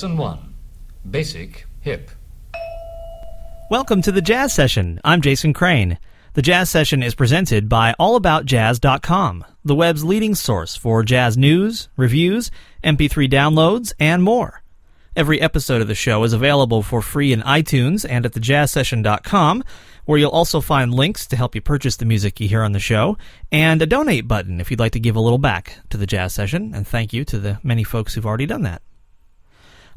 Lesson 1 Basic Hip. Welcome to the Jazz Session. I'm Jason Crane. The Jazz Session is presented by AllAboutJazz.com, the web's leading source for jazz news, reviews, MP3 downloads, and more. Every episode of the show is available for free in iTunes and at thejazzsession.com, where you'll also find links to help you purchase the music you hear on the show, and a donate button if you'd like to give a little back to the Jazz Session, and thank you to the many folks who've already done that.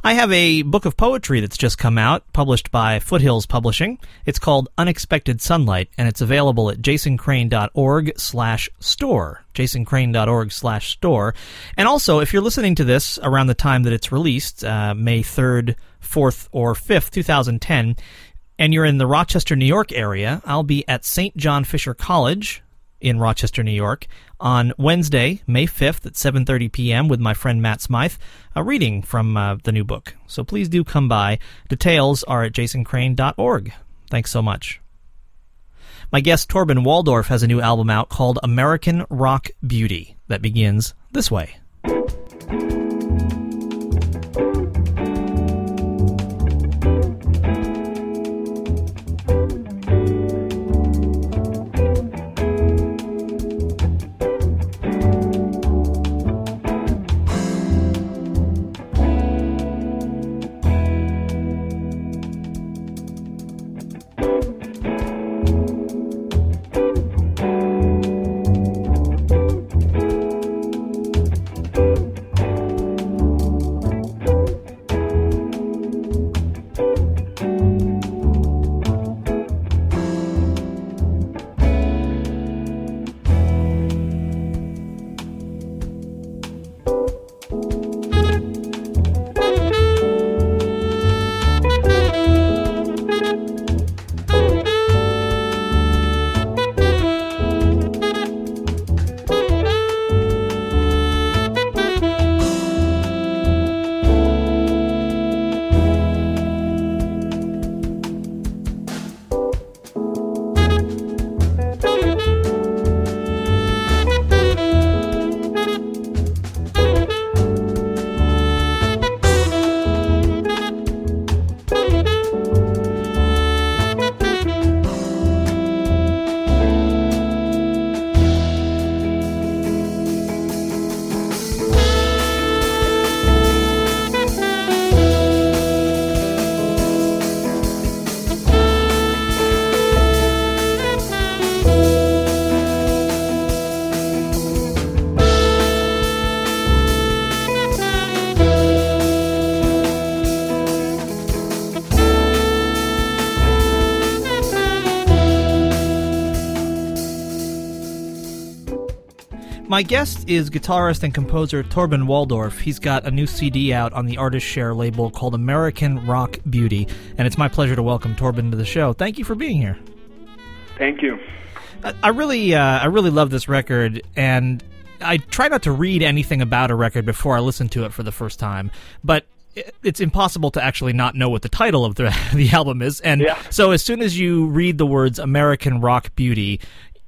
I have a book of poetry that's just come out, published by Foothills Publishing. It's called Unexpected Sunlight, and it's available at jasoncrane.org slash store. jasoncrane.org slash store. And also, if you're listening to this around the time that it's released, uh, May 3rd, 4th, or 5th, 2010, and you're in the Rochester, New York area, I'll be at St. John Fisher College in Rochester, New York, on Wednesday, May 5th at 7:30 p.m. with my friend Matt Smythe, a reading from uh, the new book. So please do come by. Details are at jasoncrane.org. Thanks so much. My guest Torben Waldorff has a new album out called American Rock Beauty that begins this way. My guest is guitarist and composer Torben Waldorff. He's got a new CD out on the Artist Share label called American Rock Beauty, and it's my pleasure to welcome Torben to the show. Thank you for being here. Thank you. I, I really, uh, I really love this record, and I try not to read anything about a record before I listen to it for the first time, but it's impossible to actually not know what the title of the the album is. And yeah. so as soon as you read the words American Rock Beauty,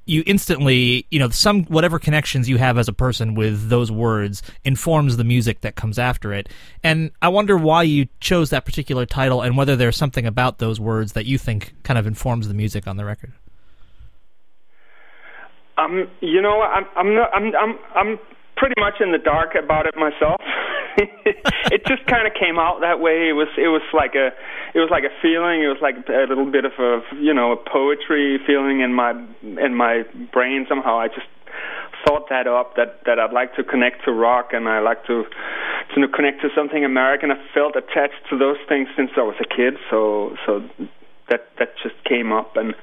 you instantly, you know, some whatever connections you have as a person with those words informs the music that comes after it. And I wonder why you chose that particular title and whether there's something about those words that you think kind of informs the music on the record. Um, you know, I'm I'm not, I'm I'm I'm pretty much in the dark about it myself. it just kind of came out that way. It was it was like a it was like a feeling. It was like a little bit of a you know a poetry feeling in my in my brain somehow. I just thought that up that that I'd like to connect to rock and I like to to connect to something American. I felt attached to those things since I was a kid. So so that that just came up and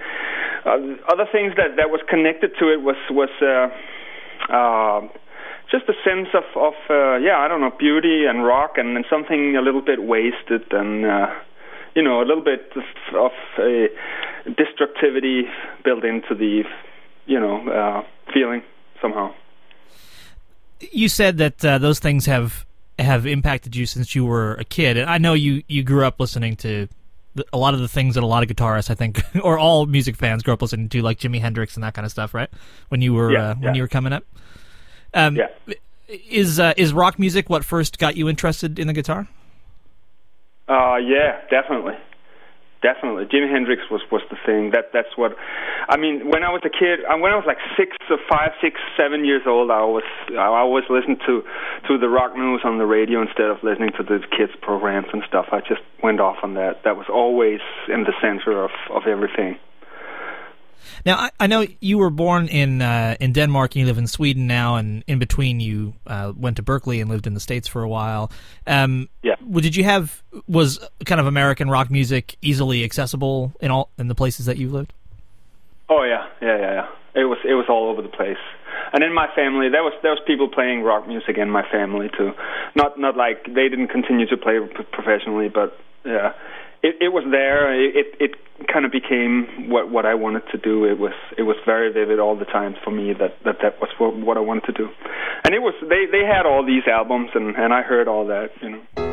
uh, other things that that was connected to it was was. uh uh just a sense of of uh, yeah I don't know beauty and rock and, and something a little bit wasted and uh, you know a little bit of, of a destructivity built into the you know uh, feeling somehow. You said that uh, those things have have impacted you since you were a kid, and I know you you grew up listening to a lot of the things that a lot of guitarists, I think, or all music fans grew up listening to, like Jimi Hendrix and that kind of stuff, right? When you were yeah, uh, when yeah. you were coming up. Um, yeah. Is uh, is rock music what first got you interested in the guitar? Uh, yeah, definitely. Definitely. Jimi Hendrix was was the thing. That that's what I mean when I was a kid uh, when I was like six or five six seven years old I was I always listened to to the rock news on the radio instead of listening to the kids programs and stuff. I just went off on that. That was always in the center of of everything now, I, I, know you were born in uh, in Denmark and you live in Sweden now, and in between you uh, went to Berklee and lived in the states for a while. Um, yeah. Did you have was kind of American rock music easily accessible in all in the places that you lived? Oh yeah, yeah, yeah, yeah. It was it was all over the place. And in my family, there was there was people playing rock music in my family too. Not not like they didn't continue to play professionally, but yeah, it, it was there. It, it kind of became what what I wanted to do. It was it was very vivid all the time for me that that that was what, what I wanted to do, and it was they they had all these albums and and I heard all that, you know.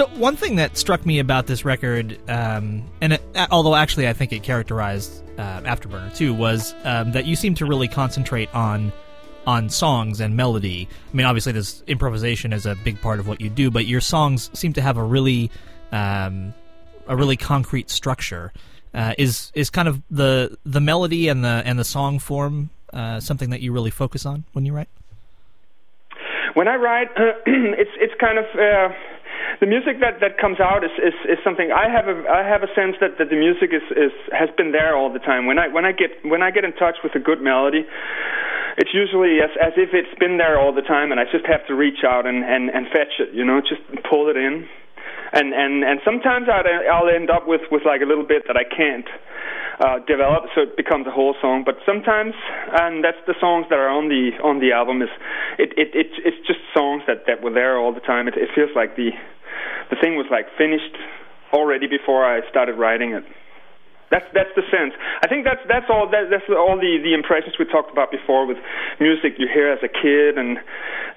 So one thing that struck me about this record, um, and it, although actually I think it characterized uh, Afterburner too, was um, that you seem to really concentrate on on songs and melody. I mean, obviously, this improvisation is a big part of what you do, but your songs seem to have a really um, a really concrete structure. Uh, is is kind of the the melody and the and the song form uh, something that you really focus on when you write? When I write, uh, it's it's kind of uh, the music that that comes out is, is is something I have a I have a sense that that the music is is has been there all the time. When I when I get when I get in touch with a good melody, it's usually as as if it's been there all the time, and I just have to reach out and and and fetch it. You know, just pull it in. And and and sometimes I'd, I'll end up with with like a little bit that I can't uh, develop, so it becomes a whole song. But sometimes, and that's the songs that are on the on the album, is it it, it it's just songs that that were there all the time. It, it feels like the the thing was like finished already before I started writing it. That's that's the sense. I think that's that's all that, that's all the the impressions we talked about before with music you hear as a kid and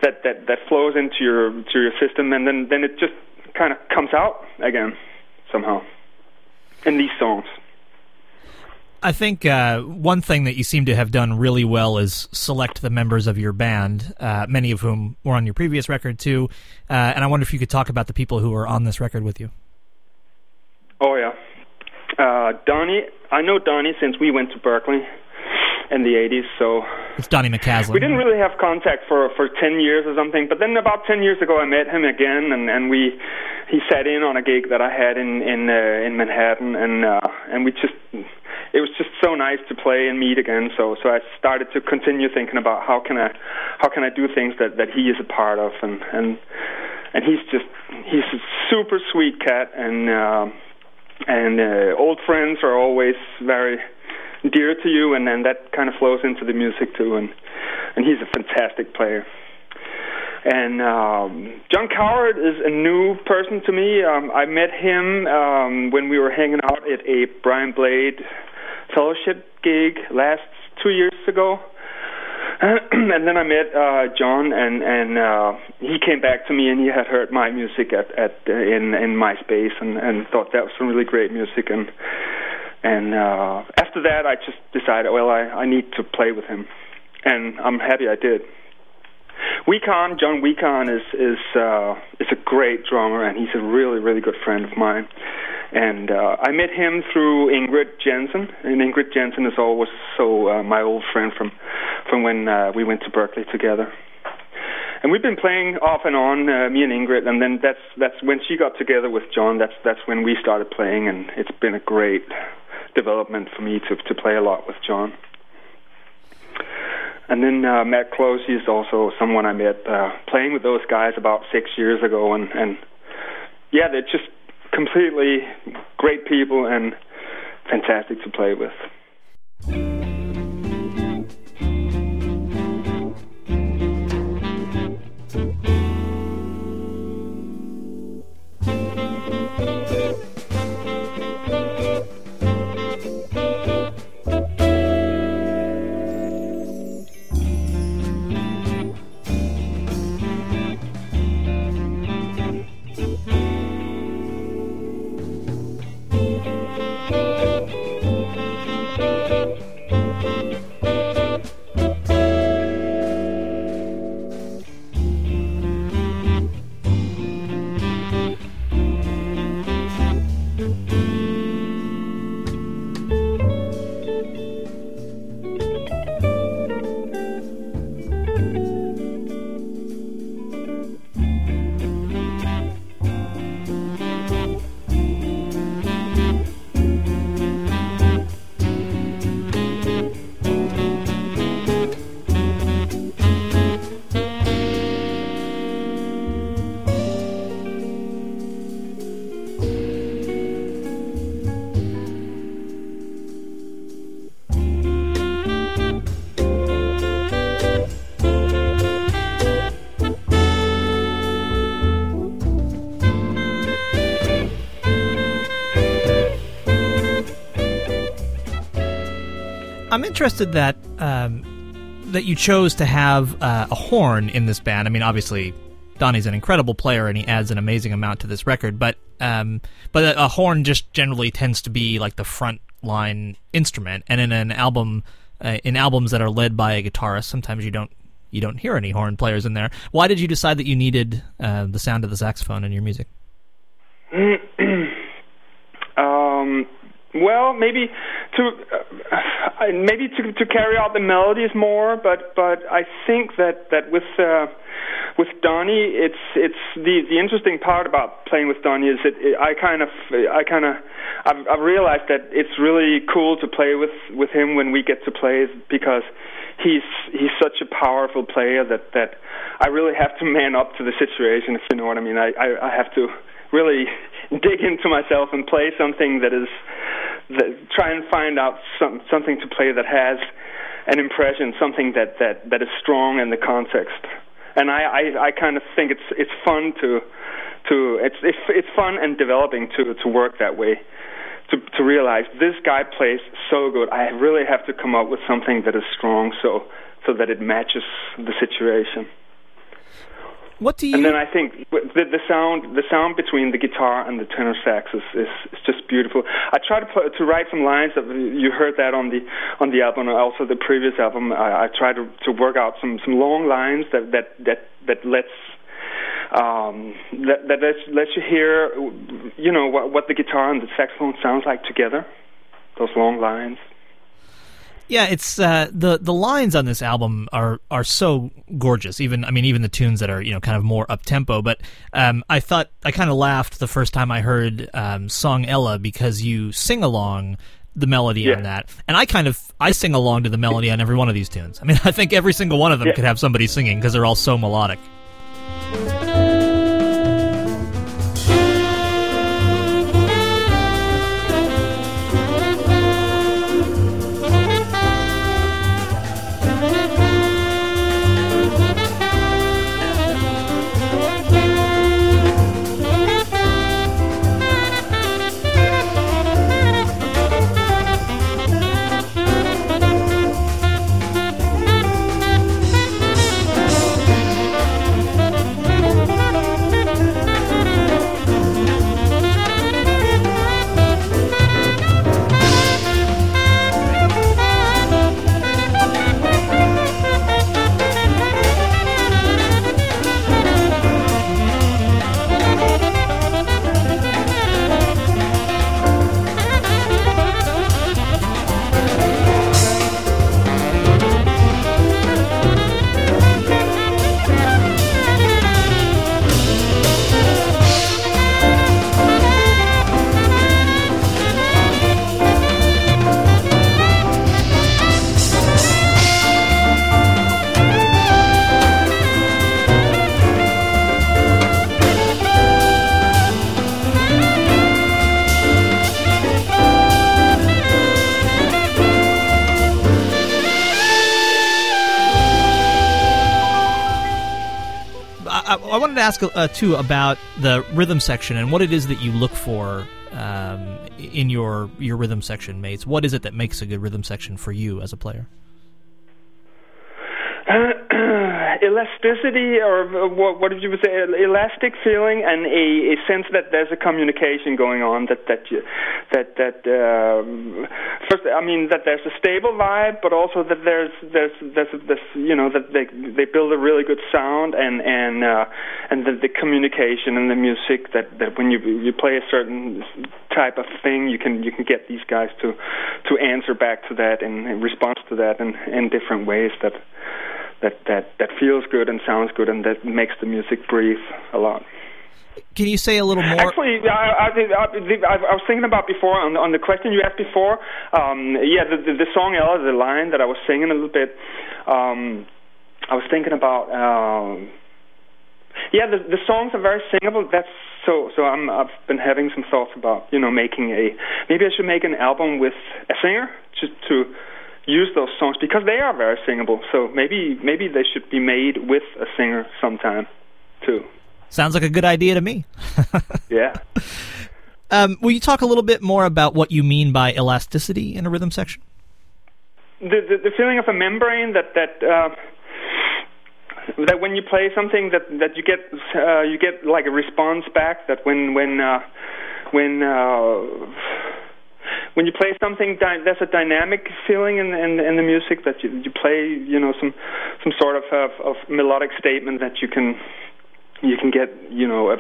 that that that flows into your to your system and then then it just kind of comes out again somehow in these songs. I think uh, one thing that you seem to have done really well is select the members of your band, uh, many of whom were on your previous record too. Uh, and I wonder if you could talk about the people who are on this record with you. Oh yeah, uh, Donny. I know Donny since we went to Berklee in the 80s. So it's Donny McCaslin. We didn't really have contact for for 10 years or something. But then about 10 years ago, I met him again, and and we he sat in on a gig that I had in in uh, in Manhattan, and uh, and we just it was just so nice to play and meet again. So so I started to continue thinking about how can I how can I do things that that he is a part of, and and and he's just he's a super sweet cat, and uh, and uh, old friends are always very dear to you, and then that kind of flows into the music too. And and he's a fantastic player. And um, Jon Cowherd is a new person to me. Um, I met him um, when we were hanging out at a Brian Blade fellowship gig last two years ago. and then I met uh, Jon, and and uh, he came back to me and he had heard my music at at in in MySpace and and thought that was some really great music and and uh, after that I just decided well I I need to play with him and I'm happy I did. Wikan, Jon Wikan is is uh, is a great drummer, and he's a really really good friend of mine. And uh, I met him through Ingrid Jensen, and Ingrid Jensen is always so uh, my old friend from from when uh, we went to Berklee together. And we've been playing off and on, uh, me and Ingrid, and then that's that's when she got together with Jon. That's that's when we started playing, and it's been a great development for me to to play a lot with Jon. And then uh, Matt Clohesy, is also someone I met uh, playing with those guys about six years ago, and and yeah, they're just completely great people and fantastic to play with. I'm interested that um, that you chose to have uh, a horn in this band. I mean, obviously, Donny's an incredible player and he adds an amazing amount to this record, but um, but a, a horn just generally tends to be like the front line instrument, and in an album, uh, in albums that are led by a guitarist, sometimes you don't you don't hear any horn players in there. Why did you decide that you needed uh, the sound of the saxophone in your music? well, maybe to uh, maybe to to carry out the melodies more, but but I think that that with uh, with Donny, it's it's the the interesting part about playing with Donny is that it, I kind of I kind of I've, I've realized that it's really cool to play with with him when we get to play because he's he's such a powerful player that that I really have to man up to the situation if you know what I mean. I I, I have to really dig into myself and play something that is that, try and find out some, something to play that has an impression, something that that that is strong in the context. And I I, I kind of think it's it's fun to to it's it's it's fun and developing to to work that way. To, to realize this guy plays so good, I really have to come up with something that is strong, so so that it matches the situation. What do you? And then I think the, the sound, the sound between the guitar and the tenor sax is, is, is just beautiful. I tried to play, to write some lines. That you heard that on the on the album, also the previous album. I, I tried to, to work out some some long lines that that that that lets um, that that lets, lets you hear, you know, what, what the guitar and the saxophone sounds like together. Those long lines. Yeah, it's uh, the the lines on this album are are so gorgeous. Even I mean, even the tunes that are you know kind of more up tempo. But um, I thought I kind of laughed the first time I heard um, "Song Ella" because you sing along the melody yeah. on that, and I kind of I sing along to the melody on every one of these tunes. I mean, I think every single one of them yeah. could have somebody singing because they're all so melodic. Wanted to ask uh, too about the rhythm section and what it is that you look for um, in your your rhythm section mates. What is it that makes a good rhythm section for you as a player? Elasticity, or what, what did you say? Elastic feeling, and a, a sense that there's a communication going on. That that you, that that um, first, I mean that there's a stable vibe, but also that there's there's there's this you know that they they build a really good sound and and uh, and the, the communication and the music that that when you you play a certain type of thing, you can you can get these guys to to answer back to that and, and response to that in in different ways that that that that feels good and sounds good and that makes the music breathe a lot. Can you say a little more? Actually, I, I, I, I was thinking about before on, on the question you asked before. Um, yeah, the, the, the song Ella, the line that I was singing a little bit. Um, I was thinking about. Um, yeah, the the songs are very singable. That's so. So I'm I've been having some thoughts about you know making a maybe I should make an album with a singer just to use those songs because they are very singable. So maybe maybe they should be made with a singer sometime too. Sounds like a good idea to me. yeah. Um, will you talk a little bit more about what you mean by elasticity in a rhythm section? The the, the feeling of a membrane that that. Uh, that when you play something that that you get uh, you get like a response back that when when uh, when uh, when you play something, there's a dynamic feeling in, in, in the music that you, you play, you know, some some sort of, of, of melodic statement that you can you can get, you know, a,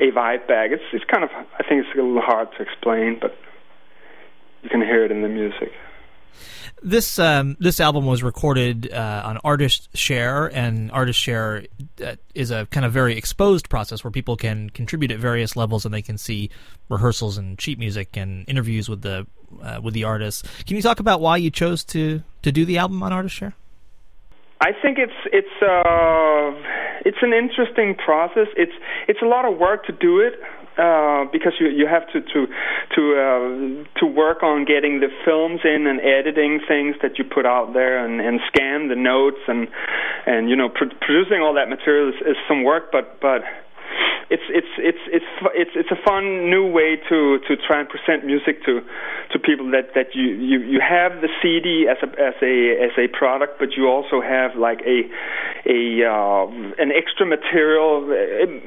a vibe back. It's it's kind of I think it's a little hard to explain, but you can hear it in the music. This um, this album was recorded uh, on Artist Share, and Artist Share uh, is a kind of very exposed process where people can contribute at various levels, and they can see rehearsals and sheet music and interviews with the uh, with the artists. Can you talk about why you chose to to do the album on Artist Share? I think it's it's uh, it's an interesting process. It's it's a lot of work to do it uh, because you you have to to to uh, to work on getting the films in and editing things that you put out there and, and scan the notes and and you know pr- producing all that material is, is some work, but but it's it's it's it's it's it's a fun new way to to try and present music to to people that that you you you have the CD as a as a as a product, but you also have like a a uh, an extra material,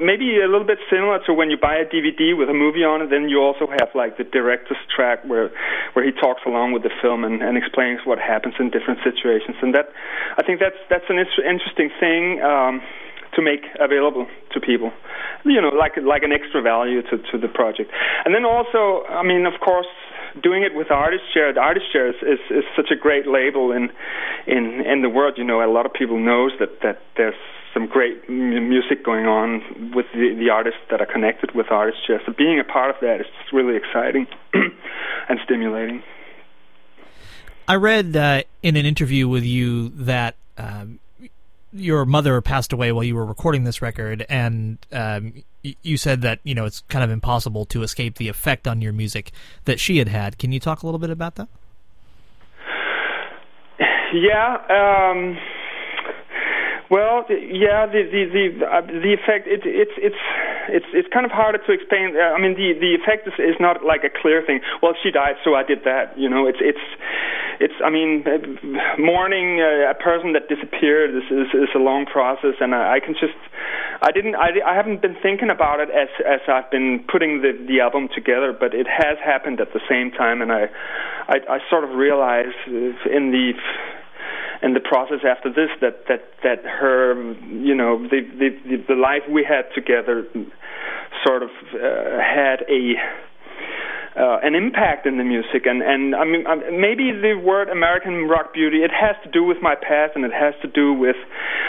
maybe a little bit similar to when you buy a DVD with a movie on it. Then you also have like the director's track where where he talks along with the film and, and explains what happens in different situations, and that I think that's that's an interesting thing. Um, to make available to people, you know, like like an extra value to to the project. And then also, I mean, of course, doing it with Artist Share, the Artist Share is, is, is such a great label in in in the world. You know, a lot of people knows that that there's some great music going on with the, the artists that are connected with Artist Share. So being a part of that is really exciting and stimulating. I read uh, in an interview with you that um, your mother passed away while you were recording this record, and um, you said that you know it's kind of impossible to escape the effect on your music that she had had. Can you talk a little bit about that? Yeah. Um, well, yeah, the the the uh, the effect it, it's it's it's it's kind of harder to explain. Uh, I mean, the the effect is, is not like a clear thing. Well, she died, so I did that. You know, it's it's it's. I mean, uh, mourning uh, a person that disappeared is, is is a long process, and I, I can just I didn't I, I haven't been thinking about it as as I've been putting the the album together, but it has happened at the same time, and I I, I sort of realized in the in the process after this that that that her you know the the the life we had together sort of uh, had a uh, an impact in the music. And and I mean maybe the word American rock beauty it has to do with my past and it has to do with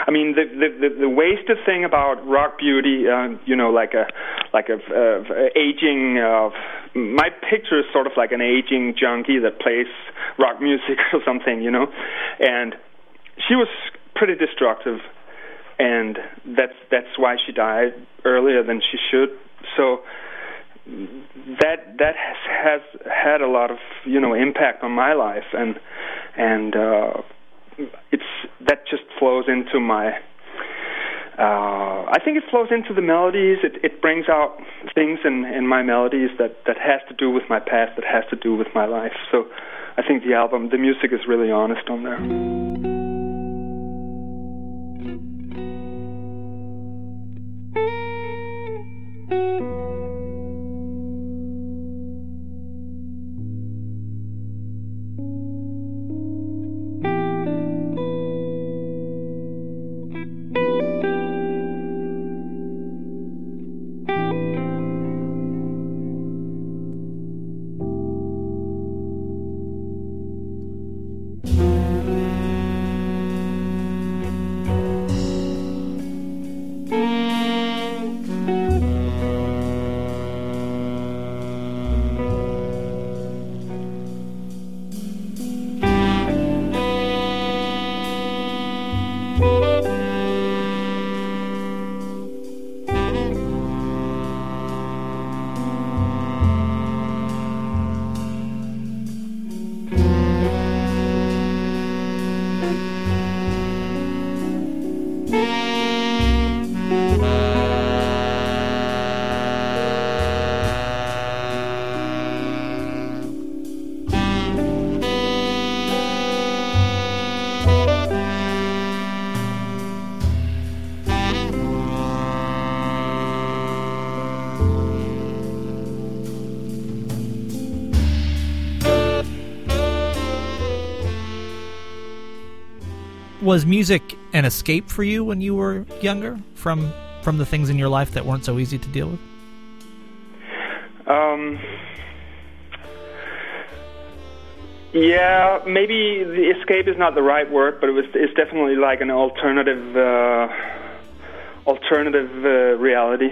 I mean the the the, the wasted thing about rock beauty uh, you know like a like a uh, aging uh, my picture is sort of like an aging junkie that plays rock music or something you know? And she was pretty destructive and that's that's why she died earlier than she should. So that that has, has had a lot of you know impact on my life and and uh it's that just flows into my uh, I think it flows into the melodies. It, it brings out things in, in my melodies that, that has to do with my past, that has to do with my life. So I think the album, the music is really honest on there. Was music an escape for you when you were younger from from the things in your life that weren't so easy to deal with? Um, yeah, maybe the escape is not the right word, but it was it's definitely like an alternative uh, alternative uh, reality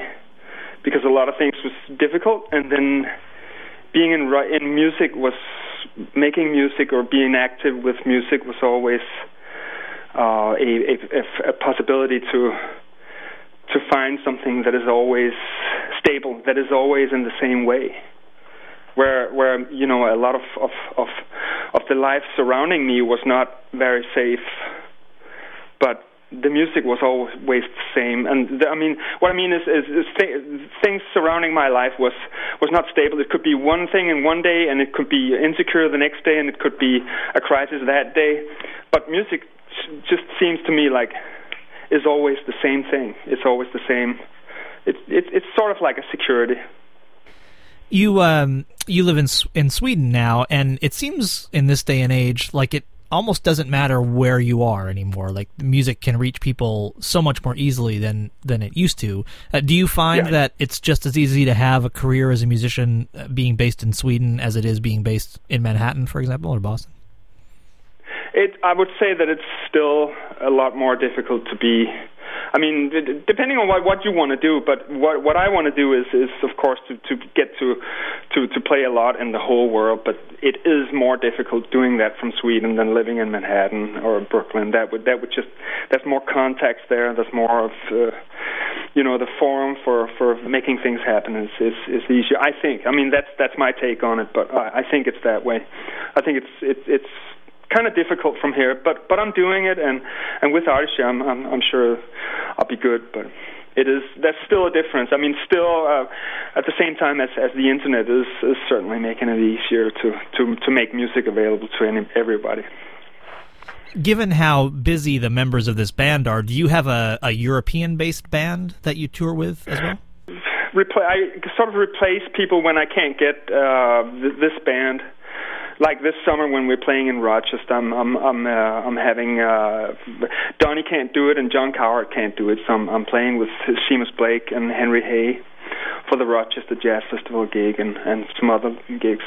because a lot of things was difficult, and then being in in music was making music or being active with music was always uh, a, a, a possibility to to find something that is always stable, that is always in the same way. Where where you know a lot of of of, of the life surrounding me was not very safe, but the music was always the same. And the, I mean, what I mean is, is, is th- things surrounding my life was was not stable. It could be one thing in one day, and it could be insecure the next day, and it could be a crisis that day. But music just seems to me like is always the same thing. It's always the same. It's it's it's sort of like a security. You um you live in in Sweden now, and it seems in this day and age like it almost doesn't matter where you are anymore. Like music can reach people so much more easily than than it used to. Uh, do you find yeah. that it's just as easy to have a career as a musician uh, being based in Sweden as it is being based in Manhattan, for example, or Boston? It, I would say that it's still a lot more difficult to be. I mean, depending on what what you want to do, but what what I want to do is is of course to to get to to to play a lot in the whole world. But it is more difficult doing that from Sweden than living in Manhattan or Brooklyn. That would that would just there's more context there. There's more of uh, you know the forum for for making things happen is is is easier. I think. I mean that's that's my take on it, but I, I think it's that way. I think it's it's it's kind of difficult from here, but but I'm doing it, and and with Archie, I'm I'm, I'm sure I'll be good, but. It is that's still a difference. I mean, still uh, at the same time as as the internet is, is certainly making it easier to to to make music available to any, everybody. Given how busy the members of this band are, do you have a, a European based band that you tour with as well? Repl- I sort of replace people when I can't get uh, th- this band like this summer when we're playing in Rochester, I'm I'm I'm, uh, I'm having uh, Donny can't do it and Jon Cowherd can't do it, so I'm, I'm playing with Seamus Blake and Henry Hey for the Rochester Jazz Festival gig and and some other gigs.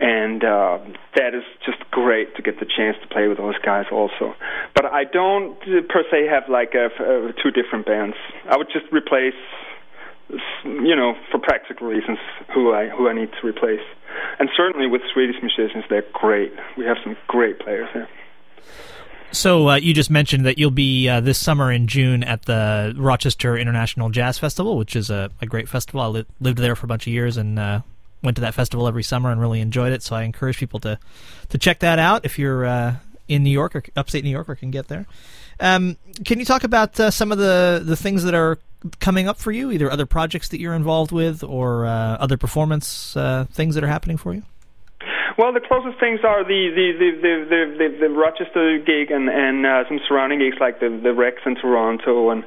And uh, that is just great to get the chance to play with those guys also. But I don't per se have like a, a, two different bands. I would just replace you know, for practical reasons, who I who I need to replace. And certainly with Swedish musicians, they're great. We have some great players here. So uh, you just mentioned that you'll be uh, this summer in June at the Rochester International Jazz Festival, which is a, a great festival. I li- lived there for a bunch of years and uh, went to that festival every summer and really enjoyed it. So I encourage people to to check that out if you're uh, in New York or upstate New York or can get there. Um, can you talk about uh, some of the the things that are coming up for you, either other projects that you're involved with or uh, other performance uh, things that are happening for you? Well, the closest things are the the the the the, the, the Rochester gig and and uh, some surrounding gigs like the the Rex in Toronto and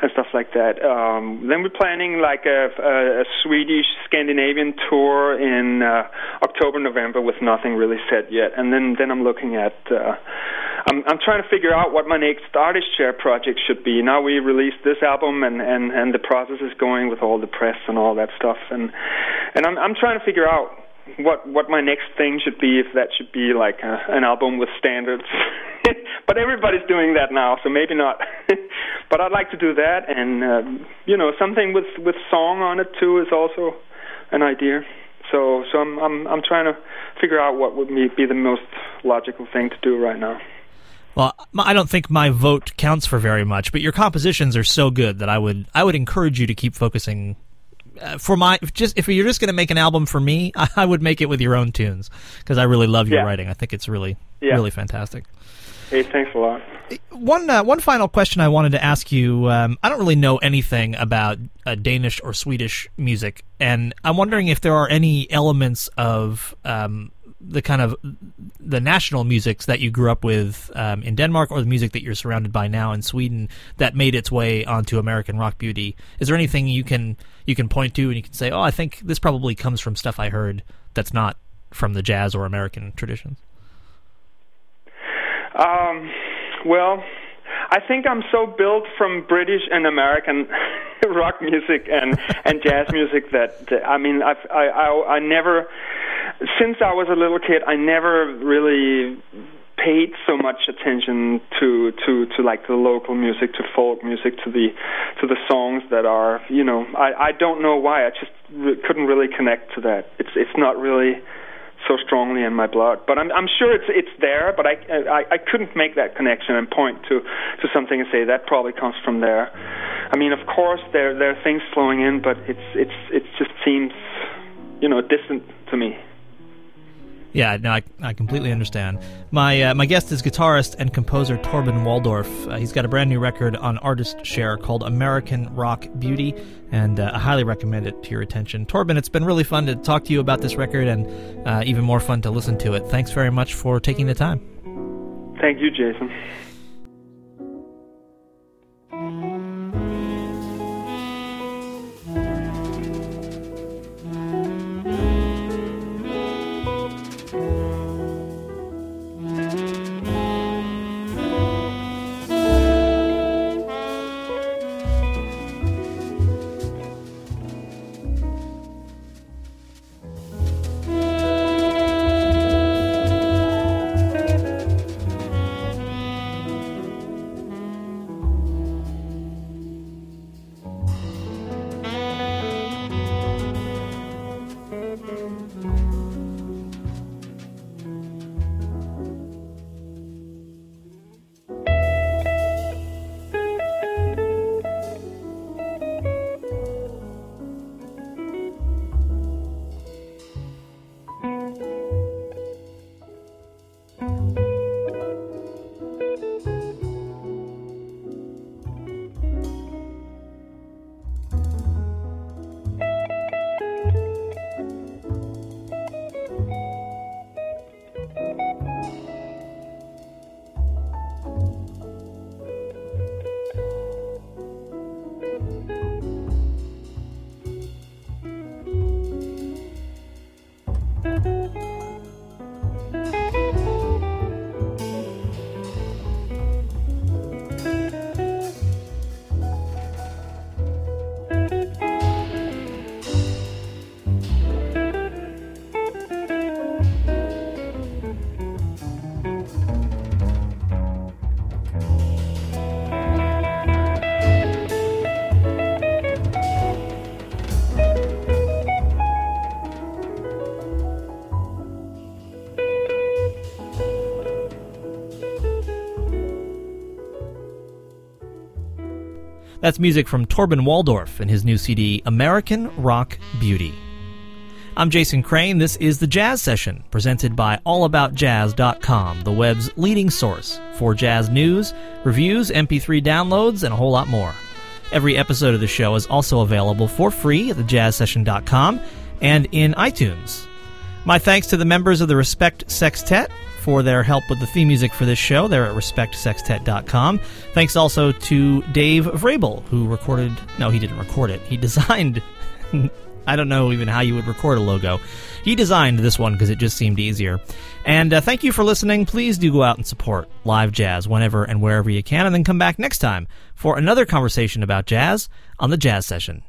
and stuff like that. Um, then we're planning like a, a, a Swedish Scandinavian tour in uh, October November with nothing really set yet. And then then I'm looking at. Uh, I'm I'm trying to figure out what my next artist share project should be. Now we released this album and and and the process is going with all the press and all that stuff. And and I'm I'm trying to figure out what what my next thing should be if that should be like a, an album with standards. But everybody's doing that now so maybe not. But i'd like to do that. And uh, you know something with with song on it too is also an idea. So so i'm i'm i'm trying to figure out what would be the most logical thing to do right now well, I don't think my vote counts for very much, but your compositions are so good that I would I would encourage you to keep focusing uh, for my just if you're just going to make an album for me, I, I, would make it with your own tunes because I really love your yeah. writing. I think it's really yeah. really fantastic. Hey, thanks a lot. One uh, one final question I wanted to ask you. Um, I don't really know anything about uh, Danish or Swedish music, and I'm wondering if there are any elements of um, the kind of the national musics that you grew up with um, in Denmark, or the music that you're surrounded by now in Sweden, that made its way onto American rock beauty. Is there anything you can you can point to and you can say, "Oh, I think this probably comes from stuff I heard that's not from the jazz or American traditions"? Um, well, I think I'm so built from British and American rock music and and jazz music that, I mean I've, I I I never since I was a little kid I never really paid so much attention to to to like the local music to folk music to the to the songs that are you know I I don't know why I just re- couldn't really connect to that. It's it's not really so strongly in my blood. But I'm, I'm sure it's it's there. But I, I I couldn't make that connection and point to to something and say that probably comes from there. I mean, of course there there are things flowing in, but it's it's it just seems you know distant to me. Yeah, no, I, I completely understand. My uh, my guest is guitarist and composer Torben Waldorff. Uh, he's got a brand new record on Artist Share called American Rock Beauty, and uh, I highly recommend it to your attention. Torben, it's been really fun to talk to you about this record, and uh, even more fun to listen to it. Thanks very much for taking the time. Thank you, Jason. That's music from Torben Waldorff and his new CD, American Rock Beauty. I'm Jason Crane. This is the Jazz Session, presented by AllAboutJazz.com, the web's leading source for jazz news, reviews, MP3 downloads, and a whole lot more. Every episode of the show is also available for free at thejazzsession.com and in iTunes. My thanks to the members of the Respect Sextet for their help with the theme music for this show. They're at respectsextet.com. Thanks also to Dave Vrabel, who recorded. No, he didn't record it. He designed. I don't know even how you would record a logo. He designed this one because it just seemed easier. And uh, thank you for listening. Please do go out and support live jazz whenever and wherever you can, and then come back next time for another conversation about jazz on the Jazz Session.